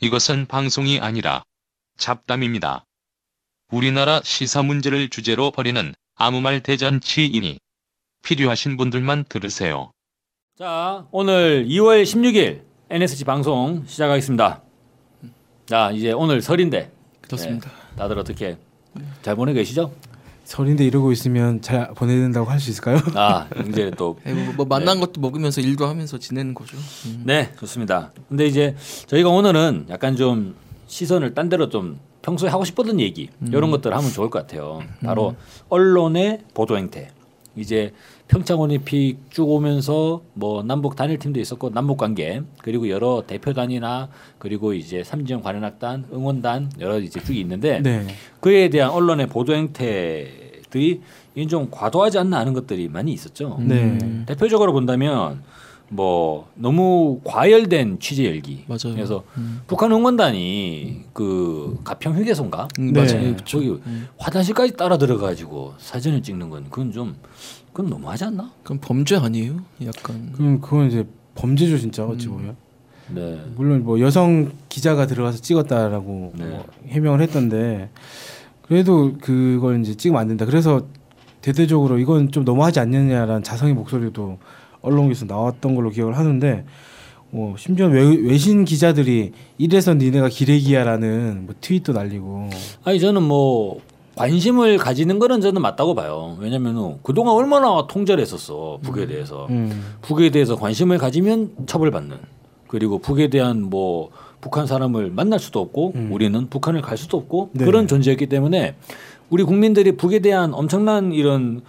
이것은 방송이 아니라 잡담입니다. 우리나라 시사 문제를 주제로 벌이는 아무 말 대잔치이니 필요하신 분들만 들으세요. 자, 오늘 2월 16일 NSG 방송 시작하겠습니다. 자, 이제 오늘 설인데 그렇습니다. 네, 다들 어떻게 잘 보내고 계시죠? 설인데 이러고 있으면 잘 보내야 된다고 할 수 있을까요? 아, 이제 또 예, 뭐, 뭐 만난 것도 먹으면서 일도 하면서 지내는 거죠. 음. 네, 좋습니다. 근데 이제 저희가 오늘은 약간 좀 시선을 딴 데로 좀 평소에 하고 싶었던 얘기 이런 것들 을 하면 좋을 것 같아요. 바로 언론의 보도 행태. 이제 평창 올림픽 쭉 오면서 뭐 남북 단일 팀도 있었고 남북 관계 그리고 여러 대표단이나 그리고 이제 삼지연 관현악단 응원단 여러 이제 쭉 있는데 네. 그에 대한 언론의 보도 행태 들이 이좀 과도하지 않나 하는 것들이 많이 있었죠. 네. 대표적으로 본다면 뭐 너무 과열된 취재 열기. 맞아요. 그래서 북한 응원단이 그 가평 휴게소인가? 음, 네. 맞아요. 저기 화장실까지 따라 들어가지고 사진을 찍는 건 그건 좀 그건 너무하지 않나? 그럼 범죄 아니에요? 약간 그럼 그건 이제 범죄죠 진짜 어찌 보면. 네. 물론 뭐 여성 기자가 들어가서 찍었다라고 네. 뭐 해명을 했던데 그래도 그걸 이제 찍으면 안 된다. 그래서 대대적으로 이건 좀 너무하지 않느냐라는 자성의 목소리도 언론에서 나왔던 걸로 기억을 하는데 뭐 심지어 외, 외신 기자들이 이래서 니네가 기레기야라는 뭐 트윗도 날리고 아니 저는 뭐 관심을 가지는 거는 저는 맞다고 봐요. 왜냐면은 그동안 얼마나 통절했었어 북에 대해서. 음. 북에 대해서 관심을 가지면 처벌받는 그리고 북에 대한 뭐 북한 사람을 만날 수도 없고 우리는 북한을 갈 수도 없고 네. 그런 존재였기 때문에 우리 국민들이 북에 대한 엄청난 이런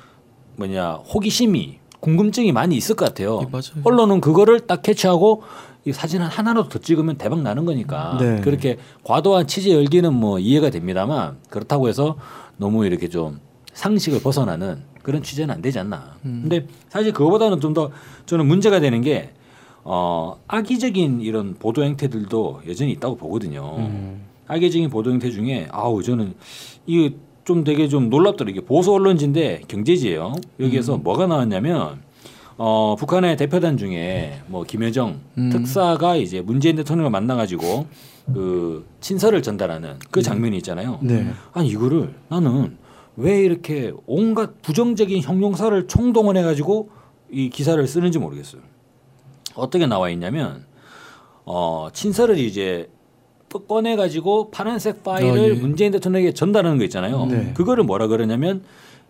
뭐냐 호기심이 궁금증이 많이 있을 것 같아요. 예, 맞아요. 언론은 그거를 딱 캐치하고 이 사진 을 하나라도 더 찍으면 대박 나는 거니까 네. 그렇게 과도한 취재 열기는 뭐 이해가 됩니다만 그렇다고 해서 너무 이렇게 좀 상식을 벗어나는 그런 취재는 안 되지 않나. 근데 사실 그거보다는 좀 더 저는 문제가 되는 게 어, 악의적인 이런 보도 행태들도 여전히 있다고 보거든요. 음. 악의적인 보도 행태 중에 아우 저는 이게 좀 되게 좀 놀랍더라고요. 이게 보수 언론지인데 경제지예요. 여기에서 뭐가 나왔냐면 어, 북한의 대표단 중에 뭐 김여정 특사가 이제 문재인 대통령을 만나가지고 그 친서를 전달하는 그 장면이 있잖아요. 네. 아니 이거를 나는 왜 이렇게 온갖 부정적인 형용사를 총동원해가지고 이 기사를 쓰는지 모르겠어요. 어떻게 나와 있냐면 어, 친서를 이제 또 꺼내 가지고 파란색 파일을 아, 예. 문재인 대통령에게 전달하는 거 있잖아요. 네. 그거를 뭐라 그러냐면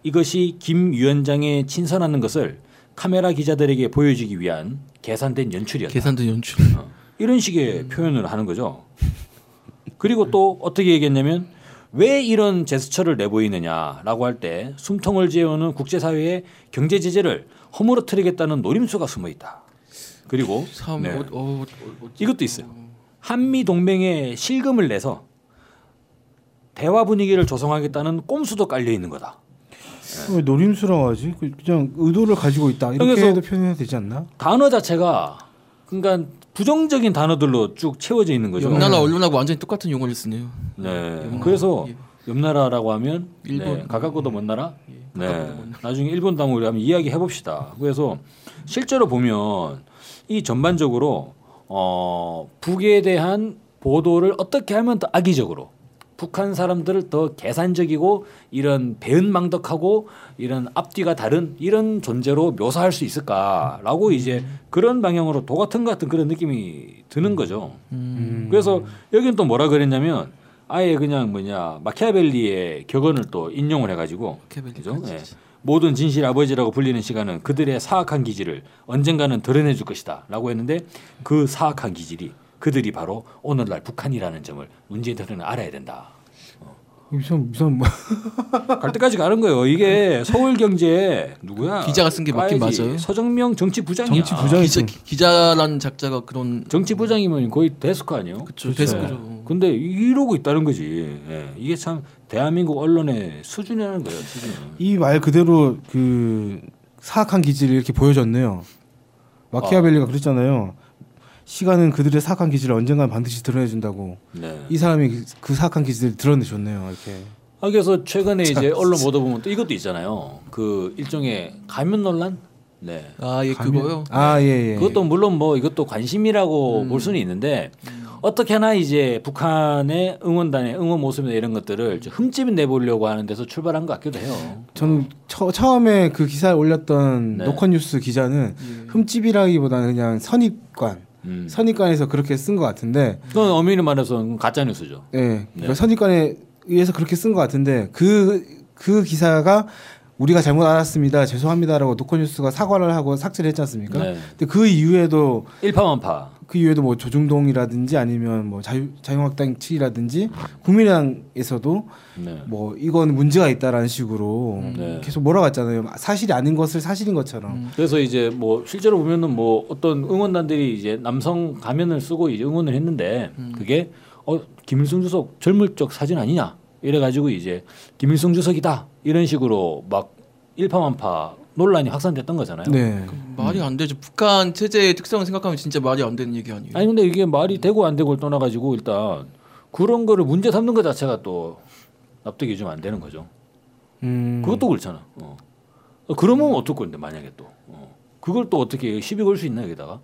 이것이 김 위원장의 친서라는 것을 카메라 기자들에게 보여주기 위한 계산된 연출이었다. 계산된 연출. 어, 이런 식의 표현을 하는 거죠. 그리고 또 어떻게 얘기했냐면 왜 이런 제스처를 내보이느냐라고 할 때 숨통을 지어오는 국제사회의 경제 제재를 허물어뜨리겠다는 노림수가 숨어 있다. 그리고 참 네. 어, 어, 어, 어, 이것도 있어요. 한미 동맹에 실금을 내서 대화 분위기를 조성하겠다는 꼼수도 깔려 있는 거다. 왜 노림수라고 하지? 그- 그냥 의도를 가지고 있다 이렇게 여기서- 해도 표현해도 되지 않나? 단어 자체가 그러니까 부정적인 단어들로 쭉 채워져 있는 거죠. 옆나라 언론하고 완전히 똑같은 용어를 쓰네요. 네. 그래서 예. 옆나라라고 하면 일본. 네, 가깝고도 먼 나라. 네. 가깝고도 먼 나중에 우리 한번 이야기 해봅시다. 그래서 실제로 보면 이 전반적으로 어, 북에 대한 보도를 어떻게 하면 더 악의적으로 북한 사람들을 더 계산적이고 이런 배은망덕하고 이런 앞뒤가 다른 이런 존재로 묘사할 수 있을까라고 이제 그런 방향으로 도 같은 것 같은 그런 느낌이 드는 거죠. 그래서 여기는 또 뭐라 그랬냐면 아예 그냥 뭐냐 마키아벨리의 격언을 또 인용을 해가지고 마키아벨리까지. 그죠? 예. 모든 진실 아버지라고 불리는 시간은 그들의 사악한 기질을 언젠가는 드러내 줄 것이다 라고 했는데 그 사악한 기질이 그들이 바로 오늘날 북한이라는 점을 문재인 대통령은 알아야 된다. 무슨 무슨 뭐 갈 때까지 가는 거예요. 이게 서울 경제 누구야? 기자가 쓴 게 맞긴 까야지. 맞아요. 서정명 정치 부장이야. 정치 부장- 기자 기자라는 작자가 그런 정치 부장이면 거의 데스크 아니에요? 그쵸 데스크죠. 근데 이러고 있다는 거지. 예. 이게 참 대한민국 언론의 수준이라는 거예요. 수준. 이말 그대로 그 사악한 기질을 이렇게 보여줬네요. 마키아벨리가 그랬잖아요. 시간은 그들의 사악한 기질을 언젠간 반드시 드러내준다고. 네. 이 사람이 그- 그 사악한 기질을 드러내줬네요. 이렇게. 아, 그래서 최근에 이제 언론 보도 보면 또 이것도 있잖아요. 그 일종의 가면 논란. 네. 아 예 가면- 그거요. 아 예 예. 그것도 물론 뭐 이것도 관심이라고 볼 수는 있는데 어떻게 하나 이제 북한의 응원단의 응원 모습이나 이런 것들을 좀 흠집 내보려고 하는 데서 출발한 것 같기도 해요. 저는 처, 처음에 그 기사를 올렸던 네. 노컷뉴스 기자는 예. 흠집이라기보다는 그냥 선입관, 음. 선입관에서 그렇게 쓴 것 같은데, 그건 엄밀히 말해서 가짜 뉴스죠. 예, 그러니까 선입관에 의해서 그렇게 쓴 것 같은데 그그 기사가 우리가 잘못 알았습니다, 죄송합니다라고 노컷뉴스가 사과를 하고 삭제를 했지 않습니까? 네. 근데 그 이후에도 일파만파. 그 이후에도 뭐 조중동이라든지 아니면 뭐 자유 자유한국당 측이라든지 국민의당에서도 네. 뭐 이건 문제가 있다라는 식으로 네. 계속 몰아갔잖아요. 사실이 아닌 것을 사실인 것처럼. 그래서 이제 뭐 실제로 보면은 뭐 어떤 응원단들이 이제 남성 가면을 쓰고 이제 응원을 했는데 그게 어 김일성 주석 젊을 적 사진 아니냐 이래 가지고 이제 김일성 주석이다 이런 식으로 막 일파만파 논란이 확산됐던 거잖아요. 네. 말이 안 되죠. 북한 체제의 특성을 생각하면 진짜 말이 안 되는 얘기 아니에요. 아니 근데 이게 말이 되고 안 되고를 떠나가지고 일단 그런 거를 문제 삼는 것 자체가 또 납득이 좀 안 되는 거죠. 음. 그것도 그렇잖아. 어. 어, 그러면 어떨 건데 만약에 또 어. 그걸 또 어떻게 시비 걸 수 있나 여기다가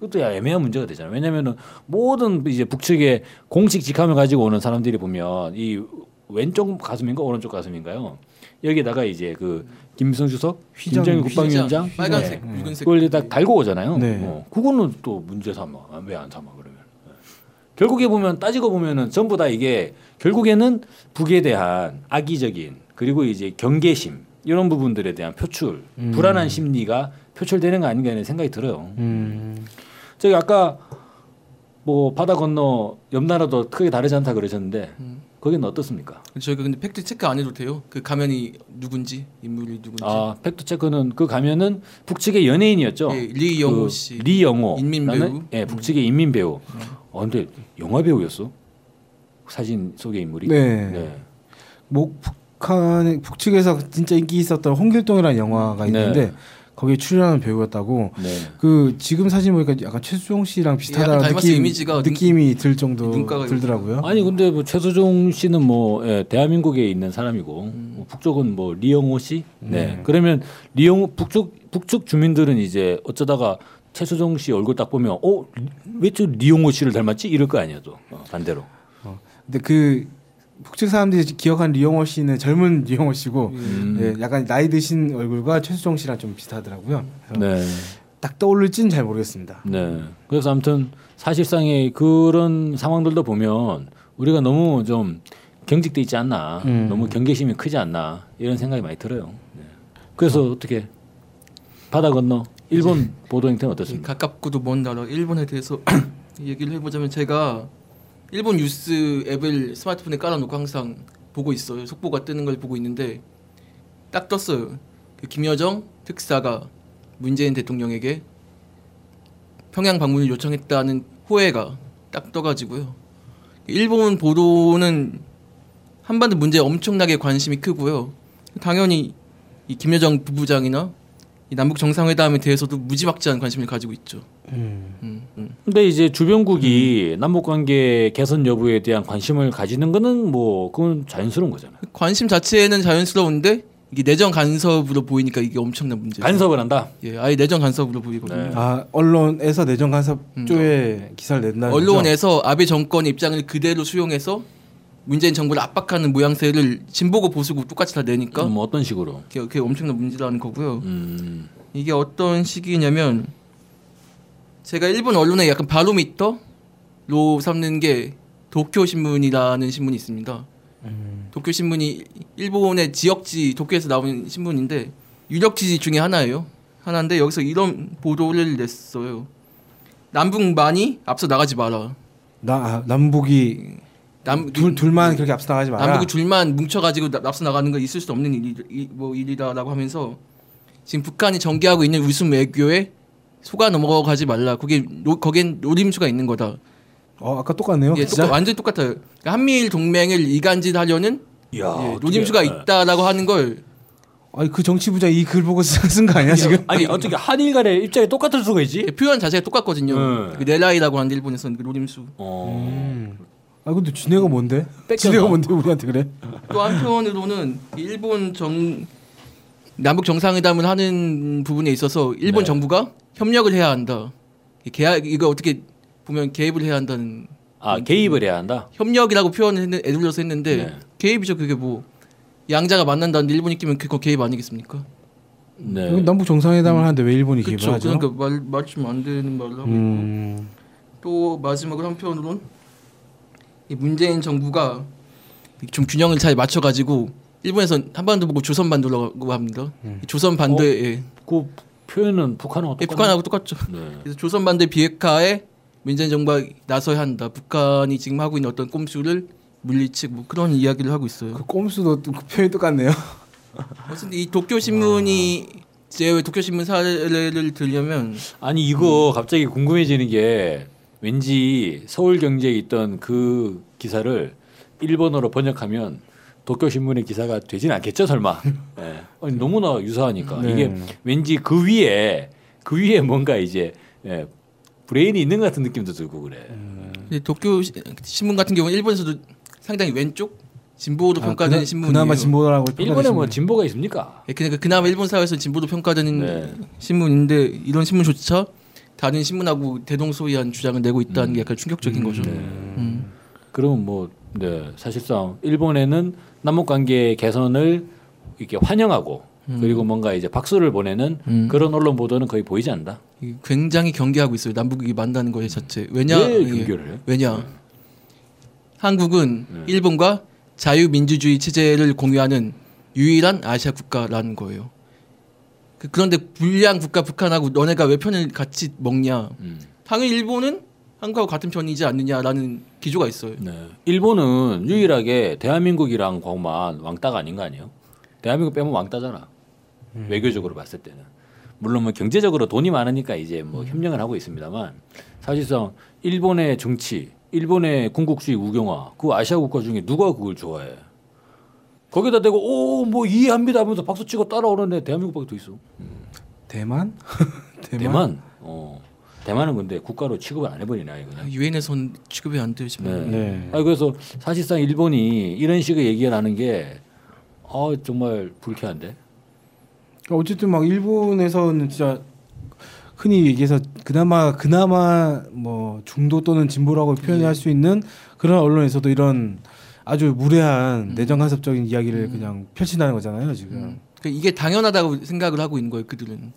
그것도 야 애매한 문제가 되잖아. 왜냐면은 모든 이제 북측의 공식 직함을 가지고 오는 사람들이 보면 이 왼쪽 가슴인가 오른쪽 가슴인가요? 여기다가 이제 그 김일성 주석, 휘장, 김정일 국방위원장 빨간색, 네. 붉은색. 그걸 딱 달고 오잖아요. 네. 어, 그거는 또 문제 삼아 왜 안 삼아 그러면? 네. 결국에 보면 따지고 보면은 전부 다 이게 결국에는 북에 대한 악의적인 그리고 이제 경계심 이런 부분들에 대한 표출 불안한 심리가 표출되는 거 아닌가 하는 생각이 들어요. 음. 저기 아까 뭐 바다 건너 옆 나라도 크게 다르지 않다 그러셨는데 음. 거기는 어떻습니까? 저희가 근데 팩트 체크 안 해도 돼요. 그 가면이 누군지 인물이 누군지. 아 팩트 체크는 그 가면은 북측의 연예인이었죠. 예, 리영호 그 씨. 리영호. 인민 배우. 음. 예, 북측의 인민 배우. 어 근데 영화 배우였어? 사진 속의 인물이? 네. 뭐 북한 북측에서 진짜 인기 있었던 홍길동이라는 영화가 있는데 네. 거기에 출연하는 배우였다고. 네. 그 지금 사진 보니까 약간 최수종 씨랑 비슷하다는 닮았어요. 느낌, 이미지가 눈- 느낌이 들 정도 들더라고요. 아니 근데 뭐 최수종 씨는 뭐 예, 대한민국에 있는 사람이고 뭐 북쪽은 뭐 리영호 씨. 네. 그러면 리영호 북쪽 북쪽 주민들은 이제 어쩌다가 최수종 씨 얼굴 딱 보면 어왜저 리영호 씨를 닮았지 이럴 거 아니야 또 어, 반대로. 근데 그 북측 사람들이 기억한 리영호 씨는 젊은 리영호 씨고 음. 예, 약간 나이 드신 얼굴과 최수종 씨랑 좀 비슷하더라고요. 네. 딱 떠오를지는 잘 모르겠습니다. 네. 그래서 아무튼 사실상의 그런 상황들도 보면 우리가 너무 좀 경직돼 있지 않나, 음. 너무 경계심이 크지 않나 이런 생각이 많이 들어요. 네. 그래서 어. 떻게 바다 건너 일본 보도 행태는 어떻습니까? 가깝고도 먼 나라 일본에 대해서 얘기를 해보자면 제가 일본 뉴스 앱을 스마트폰에 깔아놓고 항상 보고 있어요. 속보가 뜨는 걸 보고 있는데 딱 떴어요. 그 김여정 특사가 문재인 대통령에게 평양 방문을 요청했다는 호해가 딱 떠가지고요. 일본 보도는 한반도 문제에 엄청나게 관심이 크고요. 당연히 이 김여정 부부장이나 이 남북 정상회담에 대해서도 무지막지한 관심을 가지고 있죠. 음. 음, 음. 근데 이제 주변국이 남북 관계 개선 여부에 대한 관심을 가지는 거는 뭐 그건 자연스러운 거잖아요. 관심 자체는 자연스러운데 이게 내정 간섭으로 보이니까 이게 엄청난 문제죠. 간섭을 한다. 예, 아예 내정 간섭으로 보이거든요. 네. 아 언론에서 내정 간섭 음. 쪽에 기사를 거죠? 언론에서 아베 정권의 입장을 그대로 수용해서 문재인 정부를 압박하는 모양새를 진보고 보수고 똑같이 다 내니까 뭐 어떤 식으로? 그게, 엄청난 문제라는 거고요. 음. 이게 어떤 시기냐면 제가 일본 언론의 약간 바로미터로 삼는 게 도쿄 신문이라는 신문이 있습니다. 도쿄 신문이 일본의 지역지 도쿄에서 나오는 신문인데 유력지 중에 하나예요. 하나인데 여기서 이런 보도를 냈어요. 남북만이 앞서 나가지 마라. 나 아, 남북이 남 둘 둘만 그렇게 앞서 나가지 마라. 남북이 둘만 뭉쳐가지고 나- 앞서 나가는 거 있을 수 없는 일이, 이- 뭐 일이다라고 하면서 지금 북한이 전개하고 있는 웃음 외교에 속아 넘어가지 말라. 그게 노, 거긴 노림수가 있는 거다. 어 아까 똑같네요. 예, 진짜. 똑같, 완전 히 똑같아요. 그러니까 한미일 동맹을 이간질하려는 이야, 예, 노림수가 네. 있다라고 하는 걸 아니 그 정치부장 이 글 보고 쓴 거 아니야 지금? 아니 어떻게 한일 간의 입장이 똑같을 수가 있지? 예, 표현 자체가 똑같거든요. 네. 그 네라이라고 하는데 일본에서는 그 노림수. 어. 음. 아 근데 지네가 뭔데? 뺏겼나? 지네가 뭔데 우리한테 그래? 또 한편으로는 일본 정 남북 정상회담을 하는 부분에 있어서 일본 네. 정부가 협력을 해야 한다. 이 계약 이거 어떻게 보면 개입을 해야 한다는 아 개입을 해야 한다. 협력이라고 표현을 했는, 애둘러서 했는데 네. 개입이죠 그게 뭐 양자가 만난다는데 일본이 끼면 그거 개입 아니겠습니까? 네. 남북 정상회담을 하는데 왜 일본이 개입을. 하죠? 그러니까 말 맞추면 안 되는 말을 하고 음, 또 마지막으로 한편으로는 이 문재인 정부가 좀 균형을 잘 맞춰가지고 일본에서 한반도 보고 조선 반도라고 합니다. 음. 이 조선 반도에 예. 그 표현은 북한하고 예, 똑같네. 북한하고 똑같죠. 네. 그래서 조선 반도 비핵화에 문재인 정부가 나서야 한다. 북한이 지금 하고 있는 어떤 꼼수를 물리치고 뭐 그런 이야기를 하고 있어요. 그 꼼수도 또그 표현이 똑같네요. 어쨌든 이 도쿄 신문이 제 도쿄 신문 사례를 들려면 아니 이거 갑자기 궁금해지는 게 왠지 서울경제에 있던 그 기사를 일본어로 번역하면 도쿄 신문의 기사가 되진 않겠죠 설마? 예. 아니, 너무나 유사하니까 네. 이게 왠지 그 위에 그 위에 뭔가 이제 예, 브레인이 있는 것 같은 느낌도 들고 그래. 이 도쿄 시- 신문 같은 경우는 일본에서도 상당히 왼쪽 진보로 아, 평가되는 그나- 신문이에요. 그나마 진보라고 일본에 뭐 진보가 있습니까? 예, 그러니까 그나마 일본 사회에서 진보로 평가되는 네. 신문인데 이런 신문조차 다른 신문하고 대동소이한 주장을 내고 있다는 게 약간 충격적인 거죠. 네. 음. 그러면 뭐 네, 사실상 일본에는 남북 관계 개선을 이렇게 환영하고 그리고 뭔가 이제 박수를 보내는 음. 그런 언론 보도는 거의 보이지 않는다. 이 굉장히 경계하고 있어요. 남북이 만나는 거에 자체. 왜냐? 왜 예. 경계를 해? 왜냐? 한국은 네. 일본과 자유민주주의 체제를 공유하는 유일한 아시아 국가라는 거예요. 그- 그런데 불량 국가 북한하고 너네가 왜 편을 같이 먹냐? 음. 당연히 일본은 한국하고 같은 편이지 않느냐라는 기조가 있어요. 네. 일본은 유일하게 대한민국이랑 과만 왕따가 아닌 거 아니에요? 대한민국 빼면 왕따잖아. 외교적으로 봤을 때는. 물론 뭐 경제적으로 돈이 많으니까 이제 뭐 협력을 하고 있습니다만 사실상 일본의 정치, 일본의 군국주의 우경화, 그 아시아 국가 중에 누가 그걸 좋아해? 거기다 대고 오 뭐 이해합니다 하면서 박수 치고 따라오는 애 대한민국밖에 더 있어. 대만? 대만. 어. 대만은 근데 국가로 취급을 안 아예 그냥. 유엔에선 취급이 안 지금. 네. 네. 아 그래서 사실상 일본이 이런 식의 얘기를 하는 게 아, 정말 불쾌한데. 그러니까 어쨌든 막 일본에서는 진짜 흔히 얘기해서 그나마 그나마 뭐 중도 또는 진보라고 표현할 수 있는 그런 언론에서도 이런 아주 무례한 내정 간섭적인 이야기를 그냥 펼친다는 거잖아요 지금. 음. 그 이게 당연하다고 생각을 하고 있는 거예요 그들은.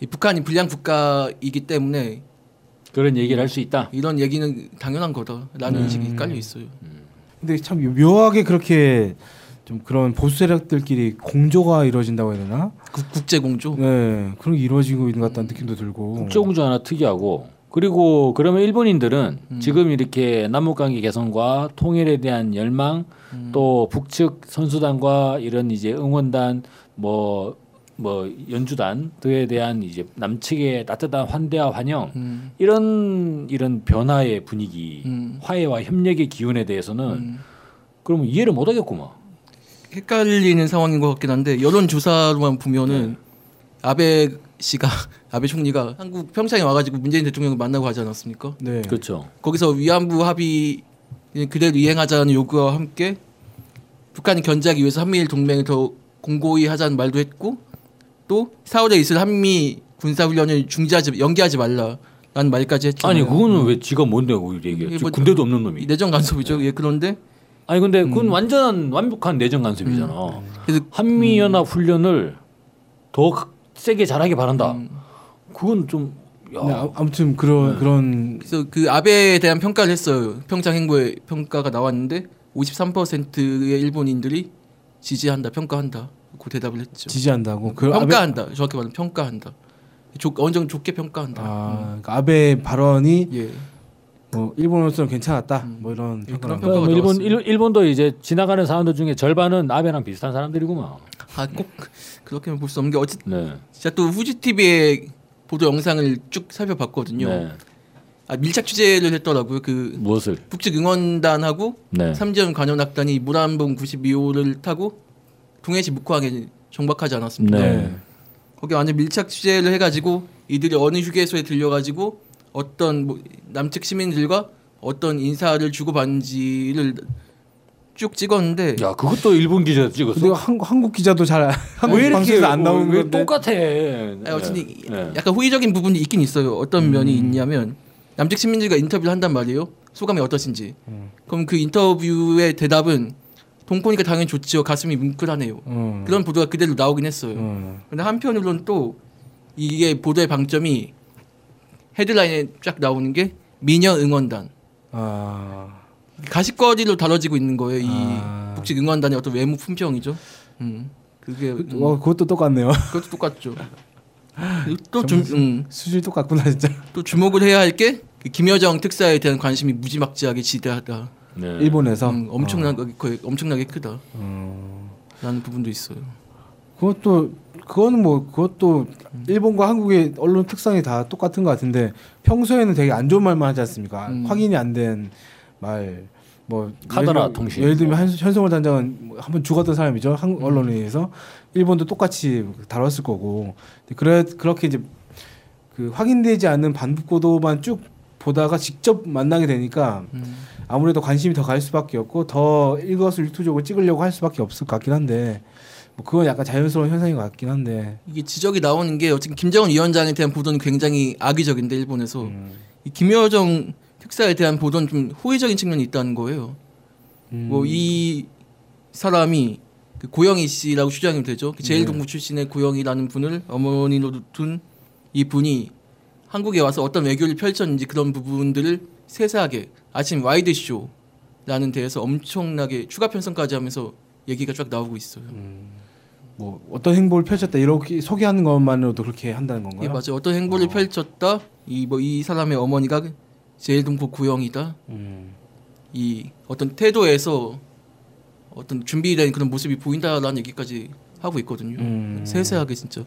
이 북한이 불량 국가이기 때문에 그런 얘기를 할 수 있다. 이런 얘기는 당연한 거다라는 인식이 깔려 있어요. 근데 참 묘하게 그렇게 좀 그런 보수 세력들끼리 공조가 이루어진다고 해야 되나? 국, 국제 공조. 네 그런 게 이루어지고 있는 것 같다는 느낌도 들고. 국제 공조 하나 특이하고 그리고 그러면 일본인들은 지금 이렇게 남북관계 개선과 통일에 대한 열망 또 북측 선수단과 이런 이제 응원단 뭐뭐 연주단 등에 대한 이제 남측의 따뜻한 환대와 환영 음. 이런 이런 변화의 분위기 음. 화해와 협력의 기운에 대해서는 음. 그러면 이해를 못 하겠구만. 헷갈리는 상황인 것 같긴 한데 여론 조사로만 보면은 아베 씨가 아베 총리가 한국 평창에 와가지고 문재인 대통령을 만나고 하지 않았습니까? 네. 그렇죠. 거기서 위안부 합의 그대로 이행하자는 요구와 함께 북한이 견제하기 위해서 한미일 동맹을 더 공고히 하자는 말도 했고 또 4월에 있을 한미 군사 훈련을 중지하지 연기하지 말라 라는 말까지 했잖아요. 아니 그거는 왜 지가 뭔데 얘기해? 뭐- 군대도 없는 놈이. 내정 간섭이죠. 예 그런데 아니 근데 그건 완전한 완벽한 내정 간섭이잖아. 그래서 한미 연합 훈련을 더 세게 잘하게 바란다. 그건 좀 야, 네, 아- 아무튼 그런 그런 그래서 그 아베에 대한 평가를 했어요. 평창 행보의 평가가 나왔는데 53%의 일본인들이 지지한다, 평가한다. 그 대답을 했죠. 지지한다고. 그 아베, 평가한다. 정확히 말하면 평가한다. 좋, 어느 정도 좋게 평가한다. 아, 그러니까 아베 발언이 예. 뭐 일본으로서는 괜찮았다. 뭐 이런 그런 그러니까 뭐 평가가 일본. 일, 일본도 이제 지나가는 사람들 중에 절반은 아베랑 비슷한 사람들이구만. 아, 꼭 그렇게는 볼 수 없는 게 어쨌든 네. 진짜 또 후지 TV의 보도 영상을 쭉 살펴봤거든요. 네. 아, 밀착 취재를 했더라고요. 그 무엇을? 북측 응원단하고 네. 삼지연 관현악단이 무람봉 92호를 타고 동해시 묵호항에 정박하지 않았습니까? 네. 거기 완전 밀착 취재를 해가지고 이들이 어느 휴게소에 들려가지고 어떤 뭐 남측 시민들과 어떤 인사를 주고받는지를 쭉 찍었는데 야 그것도 일본 기자 찍었어. 근데 한국 한국 기자도 잘 한국 왜 이렇게 방송에서 안 나오는 왜 건데. 똑같아? 아니, 어쨌든 네. 네. 약간 호의적인 부분이 있긴 있어요. 어떤 면이 있냐면 남측 시민들과 인터뷰를 한단 말이에요. 소감이 어떠신지. 음. 그럼 그 인터뷰의 대답은 동포니까 당연히 좋지요. 가슴이 뭉클하네요. 음. 그런 보도가 그대로 나오긴 했어요. 음. 근데 한편으로는 또 이게 보도의 방점이 헤드라인에 쫙 나오는 게 미녀 응원단 아. 가십거리로 다뤄지고 있는 거예요. 이 아. 북측 응원단의 어떤 외모 품평이죠. 음. 그게 음, 어, 그것도 똑같네요. 그것도 똑같죠. 또, 주, 음, 수준이 똑같구나 진짜. 또 주목을 해야 할 게 김여정 특사에 대한 관심이 무지막지하게 지대하다. 네. 일본에서 음, 엄청나게 거의 엄청나게 크다. 음. 라는 부분도 있어요. 그것도 그거는 뭐 그것도 일본과 한국의 언론 특성이 다 똑같은 것 같은데 평소에는 되게 안 좋은 말만 하지 않습니까? 음. 확인이 안 된 말. 뭐 카더라 예를 통신. 예를 들면 한, 현성월 단장은 뭐 한번 죽었던 사람이죠 음. 한국 언론에 의해서 일본도 똑같이 다뤘을 거고 그래 그렇게 이제 그 확인되지 않는 반복 보도만 쭉 보다가 직접 만나게 되니까 음. 아무래도 관심이 더 갈 수밖에 없고 더 일거수일투족을 찍으려고 할 수밖에 없을 것 같긴 한데 뭐 그건 약간 자연스러운 현상인 것 같긴 한데 이게 지적이 나오는 게 어쨌든 김정은 위원장에 대한 보도는 굉장히 악의적인데 일본에서 음. 이 김여정 특사에 대한 보도는 좀 호의적인 측면이 있다는 거예요. 음. 뭐이 사람이 그 고영희 씨라고 추정이 되죠. 그 네. 제일동부 출신의 고영희라는 분을 어머니로 둔 이 분이 한국에 와서 어떤 외교를 펼쳤는지 그런 부분들을 세세하게 아침 와이드 쇼라는 데에서 엄청나게 추가 편성까지 하면서 얘기가 쫙 나오고 있어요. 뭐 어떤 행보를 펼쳤다 이렇게 소개하는 것만으로도 그렇게 한다는 건가요? 예, 맞아요. 어떤 행보를 어. 펼쳤다. 이 뭐 이 사람의 어머니가 재일동포 고영희다. 음. 이 어떤 태도에서 어떤 준비된 그런 모습이 보인다라는 얘기까지 하고 있거든요. 음. 세세하게 진짜.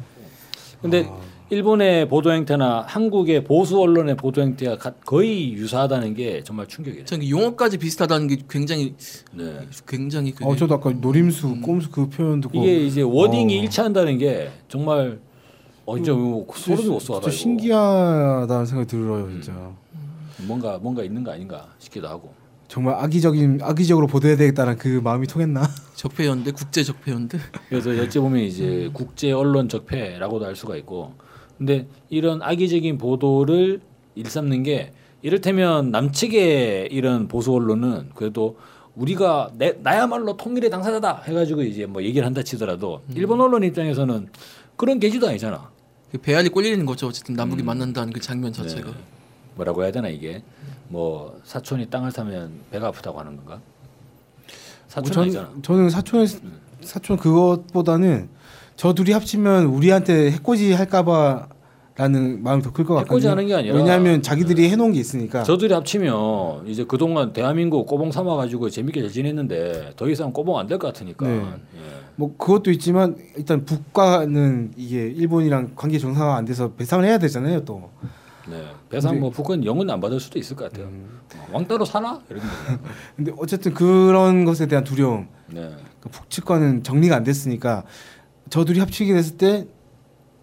근데 일본의 보도 행태나 한국의 보수 언론의 보도 행태가 가- 거의 유사하다는 게 정말 충격이에요. 저는 용어까지 비슷하다는 게 굉장히 네. 굉장히 그게 어 저도 아까 노림수 꼼수 그 표현 듣고 이게 이제 워딩이 어. 일치한다는 게 정말 어 진짜 뭐 소름이 돋쏘하다. 진짜 신기하다는 생각이 들어요 진짜 뭔가 뭔가 있는 거 아닌가 싶기도 하고. 정말 악의적인 악의적으로 보도해야 되겠다는 그 마음이 통했나? 적폐연대 국제 적폐연대 그래서 어찌 보면 이제 국제 언론 적폐라고도 할 수가 있고. 근데 이런 악의적인 보도를 일삼는 게 이를테면 남측의 이런 보수 언론은 그래도 우리가 내, 나야말로 통일의 당사자다 해가지고 이제 뭐 얘기를 한다 치더라도 일본 언론 입장에서는 그런 계지도 아니잖아. 그 배알이 꼴리는 거죠. 어쨌든 남북이 만난다는 그 장면 자체가. 네. 뭐라고 해야 되나 이게 뭐 사촌이 땅을 사면 배가 아프다고 하는 건가? 사촌 전, 아니잖아. 저는 사촌 사촌 그것보다는 저 둘이 합치면 우리한테 해코지 할까봐 라는 마음이 더 클 것 같거든요. 해코지 하는 게 아니라 네. 왜냐하면 자기들이 해놓은 게 있으니까. 저들이 합치면 이제 그동안 대한민국 꼬봉 삼아 가지고 재밌게 잘 지냈는데 더 이상 꼬봉 안 될 것 같으니까. 네. 예. 뭐 그것도 있지만 일단 북과는 이게 일본이랑 관계 정상화 안 돼서 배상을 해야 되잖아요 또. 네. 배상 근데- 뭐 북은 영은 안 받을 수도 있을 것 같아요. 어, 왕따로 사나? 이런 거. 근데 어쨌든 그런 것에 대한 두려움. 네. 그 북측과는 정리가 안 됐으니까 저 둘이 합치게 됐을 때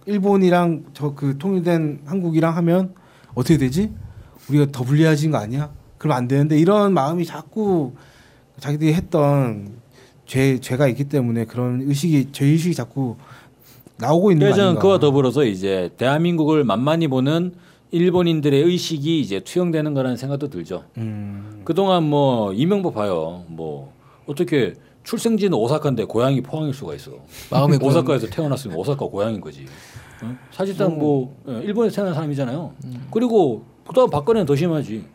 일본이랑 저 그 통일된 한국이랑 하면 어떻게 되지? 우리가 더 불리해진 거 아니야? 그럼 안 되는데 이런 마음이 자꾸 자기들이 했던 죄 죄가 있기 때문에 그런 의식이 죄 의식이 자꾸 나오고 있는 거 그래서 저는 아닌가? 그와 더불어서 이제 대한민국을 만만히 보는 일본인들의 의식이 이제 투영되는 거라는 생각도 들죠. 음, 그동안 뭐 이명박 봐요. 뭐 어떻게 출생지는 오사카인데 고향이 포항일 수가 있어. 마음의. 오사카에서 태어났으면 오사카 고향인 거지. 어? 사실상 뭐 예, 일본에서 태어난 사람이잖아요. 그리고 그다음 박근혜는 더 심하지.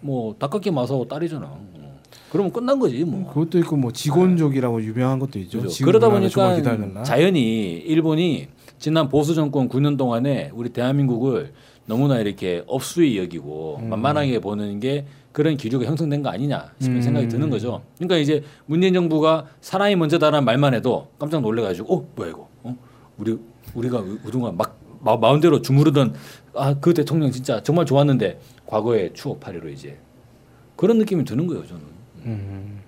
뭐 닭깎이 마사오 딸이잖아. 어. 그러면 끝난 거지 뭐. 그것도 있고 뭐 직원족이라고 유명한 것도 있죠. 그죠. 그러다 보니까? 자연히 일본이 지난 보수 정권 9년 동안에 우리 대한민국을 너무나 이렇게 업수히 여기고 음. 만만하게 보는 게 그런 기류가 형성된 거 아니냐 싶은 음. 생각이 드는 거죠. 그러니까 이제 문재인 정부가 사람이 먼저다라는 말만 해도 깜짝 놀래가지고 어 뭐야 이거 어? 우리 우리가 그동안 막 마, 마음대로 주무르던 아 그 대통령 진짜 정말 좋았는데 과거의 추억팔이로 이제 그런 느낌이 드는 거예요 저는. 음,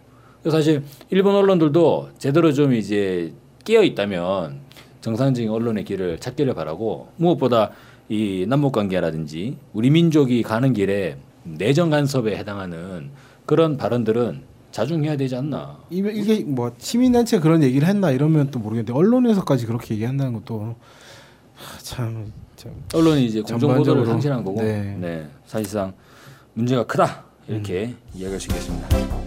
그래서 사실 일본 언론들도 제대로 좀 이제 깨어 있다면 정상적인 언론의 길을 찾기를 바라고 무엇보다 이 남북 관계라든지 우리 민족이 가는 길에 내정 간섭에 해당하는 그런 발언들은 자중해야 되지 않나. 이- 이게 뭐 시민단체 가 그런 얘기를 했나 이러면 또 모르겠는데 언론에서까지 그렇게 얘기한다는 것도 하, 참, 참 언론이 이제 공정 보도를 상실한 거고, 네. 네. 사실상 문제가 크다 이렇게 이야기할 수 있겠습니다.